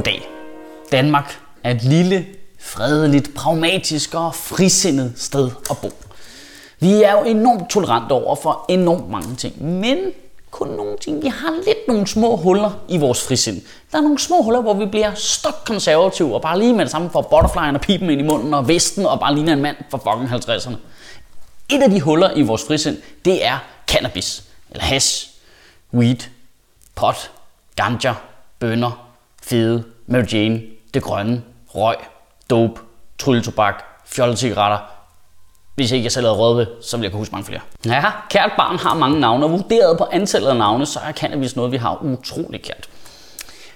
Goddag. Danmark er et lille, fredeligt, pragmatisk og frisindet sted at bo. Vi er jo enormt tolerante over for enormt mange ting, men kun nogle ting. Vi har lidt nogle små huller i vores frisind. Der er nogle små huller, hvor vi bliver stok konservative og bare lige med det samme får butterflyen og pipen ind i munden og vesten og bare ligner en mand fra fucking 50'erne. Et af de huller i vores frisind, det er cannabis, eller hash, weed, pot, ganja, bønner, fede, Mary Jane, det grønne, røg, dope, trylletobak, fjollecigaretter. Hvis ikke jeg selv havde råd ved, så ville jeg kunne huske mange flere. Ja, kært barn har mange navne, og vurderet på antallet af navne, så er cannabis noget, vi har utrolig kært.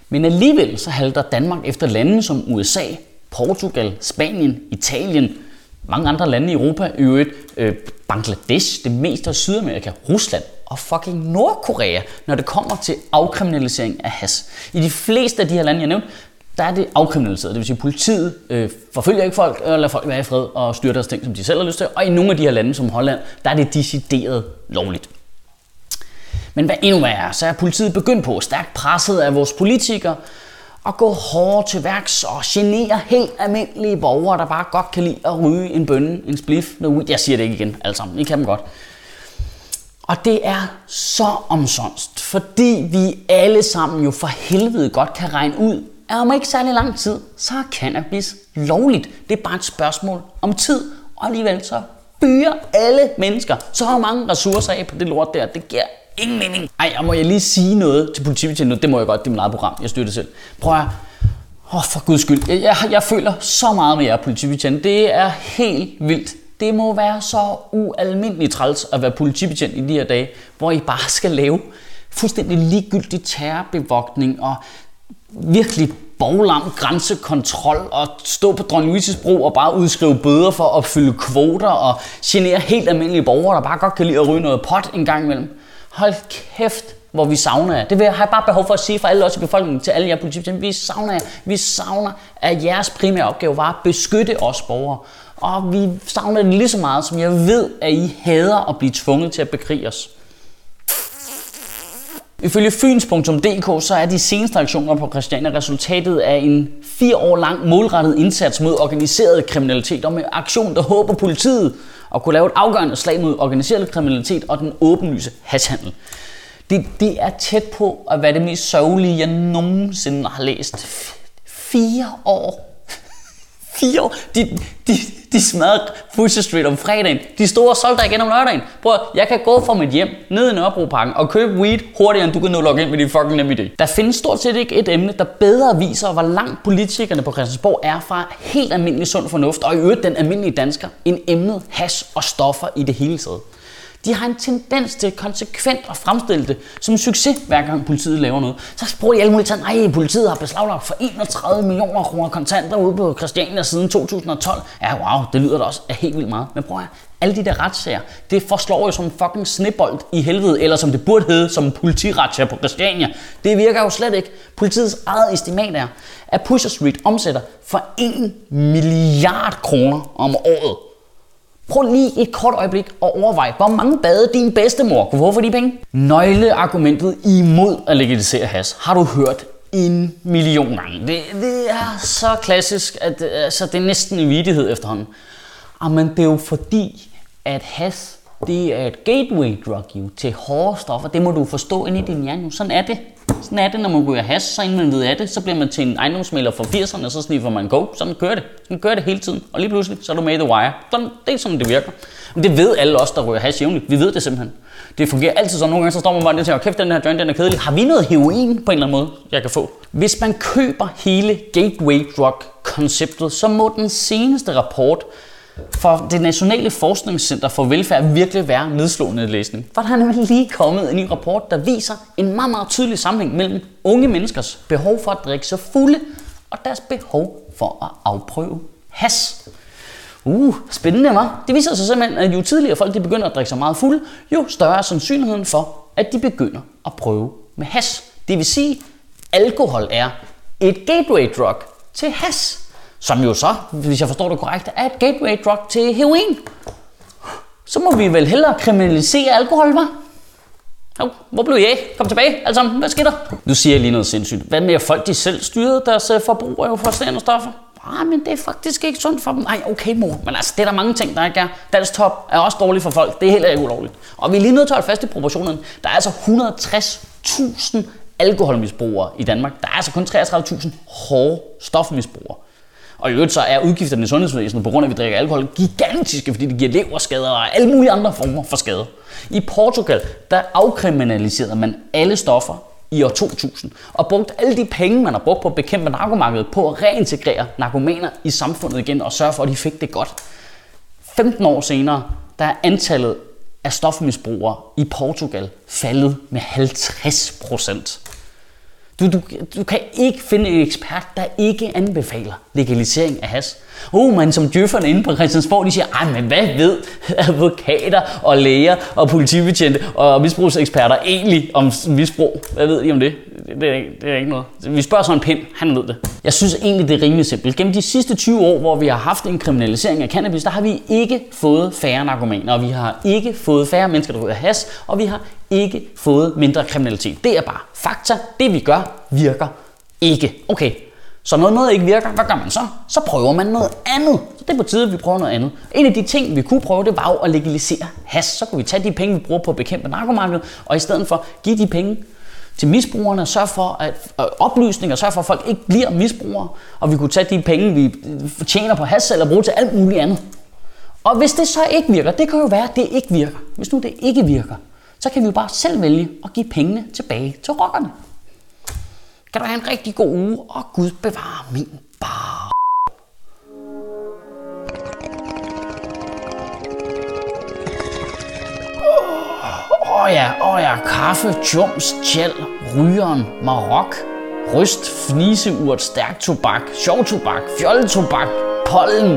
Men alligevel så halter Danmark efter lande som USA, Portugal, Spanien, Italien, mange andre lande i Europa, i øvrigt øh, Bangladesh, det meste af Sydamerika, Rusland og fucking Nordkorea, når det kommer til afkriminalisering af has. I de fleste af de her lande, jeg nævnte, der er det afkriminaliseret. Det vil sige, at politiet øh, forfølger ikke folk, og lader folk være i fred og styrer deres ting, som de selv har lyst til. Og i nogle af de her lande, som Holland, der er det decideret lovligt. Men hvad endnu værre, så er politiet begyndt på, stærkt presset af vores politikere, at gå hårdt til værks og genere helt almindelige borgere, der bare godt kan lide at ryge en bønne, en spliff, noget Jeg siger det ikke igen, alle sammen. I kan dem godt. Og det er så omsonst, fordi vi alle sammen jo for helvede godt kan regne ud, at om ikke særlig lang tid, så er cannabis lovligt. Det er bare et spørgsmål om tid, og alligevel så fyrer alle mennesker så mange ressourcer af på det lort der. Det giver ingen mening. Ej, og må jeg lige sige noget til politibetjenten nu? Det må jeg godt, det er mit eget program. Jeg styrer det selv. Prøv at Åh, oh, for guds skyld. Jeg, jeg, jeg føler så meget med jer, politibetjent. Det er helt vildt. Det må være så ualmindeligt træls at være politibetjent i de her dage, hvor I bare skal lave fuldstændig ligegyldig terrorbevogtning og virkelig boglam grænsekontrol og stå på Dronning Louise's bro og bare udskrive bøder for at opfylde kvoter og genere helt almindelige borgere, der bare godt kan lide at ryge noget pot en gang imellem. Hold kæft, hvor vi savner jer. Det vil jeg have bare behov for at sige for alle os i befolkningen, til alle jer politibetjente. Vi savner jer. Vi savner, at jeres primære opgave var at beskytte os borgere. Og vi savner det lige så meget, som jeg ved, at I hader at blive tvunget til at bekrige os. Ifølge Fyns.dk så er de seneste aktioner på Christiania resultatet af en fire år lang målrettet indsats mod organiseret kriminalitet og med aktion, der håber politiet at kunne lave et afgørende slag mod organiseret kriminalitet og den åbenlyse hashandel. Det, det er tæt på at være det mest sørgelige, jeg nogensinde har læst. Fire år Fire år. De, de, de smadrede Pusher Street om fredagen. De store og solgte igen om lørdagen. Prøv, jeg kan gå fra mit hjem ned i Nørrebroparken og købe weed hurtigere, end du kan nå logge ind med din fucking nem idé. Der findes stort set ikke et emne, der bedre viser, hvor langt politikerne på Christiansborg er fra helt almindelig sund fornuft, og i øvrigt den almindelige dansker, end emnet has og stoffer i det hele taget. De har en tendens til konsekvent at fremstille det som en succes, hver gang politiet laver noget. Så bruger de alle mulige. Nej, politiet har beslaglagt for 31 millioner kroner kontanter ude på Christiania siden 2012. Ja, wow, det lyder da også af helt vildt meget. Men prøv at alle de der retssager, det forslår jo som fucking snebold i helvede, eller som det burde hedde, som politiretssager på Christiania. Det virker jo slet ikke. Politiets eget estimat er, at Pusher Street omsætter for 1 milliard kroner om året. Prøv lige et kort øjeblik og overvej, hvor mange bade din bedstemor kunne få for de penge. Nøgleargumentet imod at legalisere has har du hørt en million gange. Det, det er så klassisk, at altså, det er næsten en vidighed efterhånden. Ah, men det er jo fordi, at has det er et gateway drug jo, til hårde stoffer. Det må du forstå ind i din hjerne. Sådan er det. Sådan af det, når man ryger has, så inden man ved af det, så bliver man til en ejendomsmaler fra 80'erne, og så sniffer man go. Sådan kører det. Sådan kører det hele tiden. Og lige pludselig, så er du med i The Wire. Sådan, det er sådan, det virker. Men det ved alle os, der ryger hash jævnligt. Vi ved det simpelthen. Det fungerer altid sådan. Nogle gange så står man bare og tænker, kæft, den her joint, den er kedelig. Har vi noget heroin på en eller anden måde, jeg kan få? Hvis man køber hele gateway drug konceptet, så må den seneste rapport for det Nationale Forskningscenter for Velfærd virkelig være nedslående læsning. For der er nemlig lige kommet en ny rapport, der viser en meget, meget tydelig sammenhæng mellem unge menneskers behov for at drikke sig fulde og deres behov for at afprøve has. Uh, spændende, var. Det viser sig simpelthen, at jo tidligere folk de begynder at drikke sig meget fuld, jo større er sandsynligheden for, at de begynder at prøve med has. Det vil sige, at alkohol er et gateway drug til has som jo så, hvis jeg forstår det korrekt, er et gateway drug til heroin. Så må vi vel hellere kriminalisere alkohol, var? Hov, hvor blev jeg? Kom tilbage, altså. Hvad sker der? Nu siger jeg lige noget sindssygt. Hvad med, at folk de selv styrede deres øh, forbrug af euforiserende stoffer? Ah, men det er faktisk ikke sundt for dem. Nej, okay mor. Men altså, det er der mange ting, der ikke er. Dansk top er også dårligt for folk. Det er heller ikke ulovligt. Og vi er lige nødt til at holde fast i proportionen. Der er altså 160.000 alkoholmisbrugere i Danmark. Der er altså kun 33.000 hårde stofmisbrugere. Og i øvrigt så er udgifterne i sundhedsvæsenet på grund af, at vi drikker alkohol, gigantiske, fordi det giver leverskader og alle mulige andre former for skade. I Portugal, der afkriminaliserede man alle stoffer i år 2000, og brugte alle de penge, man har brugt på at bekæmpe narkomarkedet, på at reintegrere narkomaner i samfundet igen og sørge for, at de fik det godt. 15 år senere, der er antallet af stofmisbrugere i Portugal faldet med 50 procent. Du, du, du kan ikke finde en ekspert, der ikke anbefaler legalisering af has. Oh, men som djøfferne inde på Christiansborg, de siger, ej, men hvad ved advokater og læger og politibetjente og misbrugseksperter egentlig om misbrug? Hvad ved de om det? Det er, det er ikke noget. Vi spørger så en pind, han ved det. Jeg synes egentlig, det er rimelig simpelt. Gennem de sidste 20 år, hvor vi har haft en kriminalisering af cannabis, der har vi ikke fået færre narkomaner, og vi har ikke fået færre mennesker, der ryger has, og vi har ikke fået mindre kriminalitet. Det er bare fakta. Det vi gør, virker ikke. Okay, så når noget ikke virker, hvad gør man så? Så prøver man noget andet. Så det er på tide, at vi prøver noget andet. En af de ting, vi kunne prøve, det var jo at legalisere has. Så kunne vi tage de penge, vi bruger på at bekæmpe narkomarkedet, og i stedet for give de penge til misbrugerne og sørge for at, øh, oplysning og sørge for, at folk ikke bliver misbrugere. Og vi kunne tage de penge, vi tjener på has, eller bruge til alt muligt andet. Og hvis det så ikke virker, det kan jo være, at det ikke virker. Hvis nu det ikke virker, så kan vi jo bare selv vælge at give pengene tilbage til rockerne. Kan du have en rigtig god uge, og Gud bevare min bar. Åh ja, åh ja, kaffe, tjums, tjæl, rygeren, marok, ryst, fniseurt, stærk tobak, sjov tobak, fjolletobak, pollen.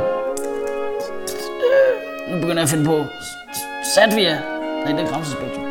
Øh, nu begynder jeg at finde på Satvia. Nej, det er grænsespekt.